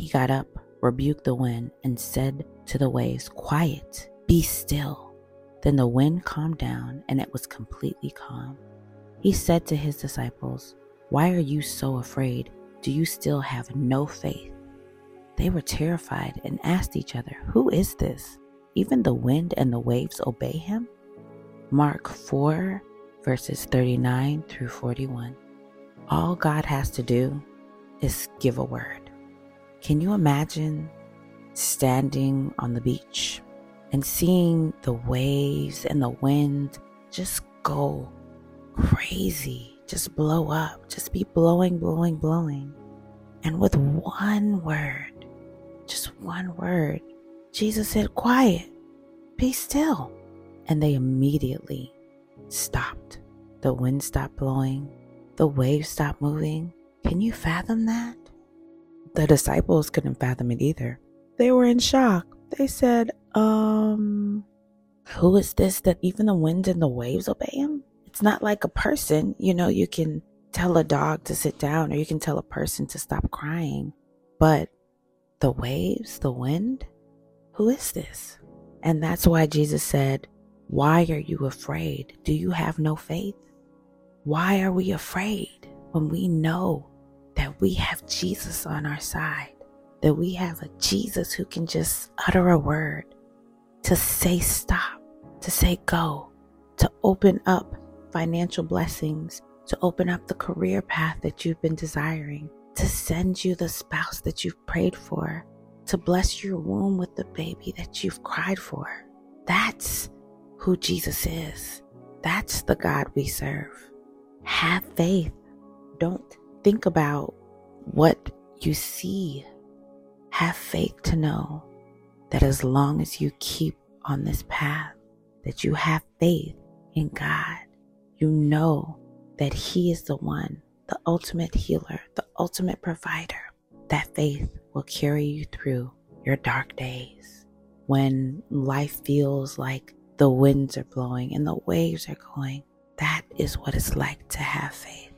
He got up, rebuked the wind, and said to the waves, Quiet, be still. Then the wind calmed down, and it was completely calm. He said to his disciples, Why are you so afraid? Do you still have no faith? They were terrified and asked each other, Who is this? Even the wind and the waves obey him? Mark 4, verses 39 through 41. All God has to do is give a word. Can you imagine standing on the beach and seeing the waves and the wind just go crazy, just blow up, just be blowing, blowing, blowing? And with one word, just one word, Jesus said, Quiet, be still. And they immediately stopped. The wind stopped blowing, the waves stopped moving. Can you fathom that? The disciples couldn't fathom it either. They were in shock. They said, Um, who is this that even the wind and the waves obey him? It's not like a person. You know, you can tell a dog to sit down or you can tell a person to stop crying. But the waves, the wind, who is this? And that's why Jesus said, Why are you afraid? Do you have no faith? Why are we afraid when we know we have Jesus on our side? That we have a Jesus who can just utter a word to say stop, to say go, to open up financial blessings, to open up the career path that you've been desiring, to send you the spouse that you've prayed for, to bless your womb with the baby that you've cried for. That's who Jesus is. That's the God we serve. Have faith. Don't think about what you see. Have faith to know that as long as you keep on this path, that you have faith in God, you know that He is the one, the ultimate healer, the ultimate provider. That faith will carry you through your dark days when life feels like the winds are blowing and the waves are going. That is what it's like to have faith.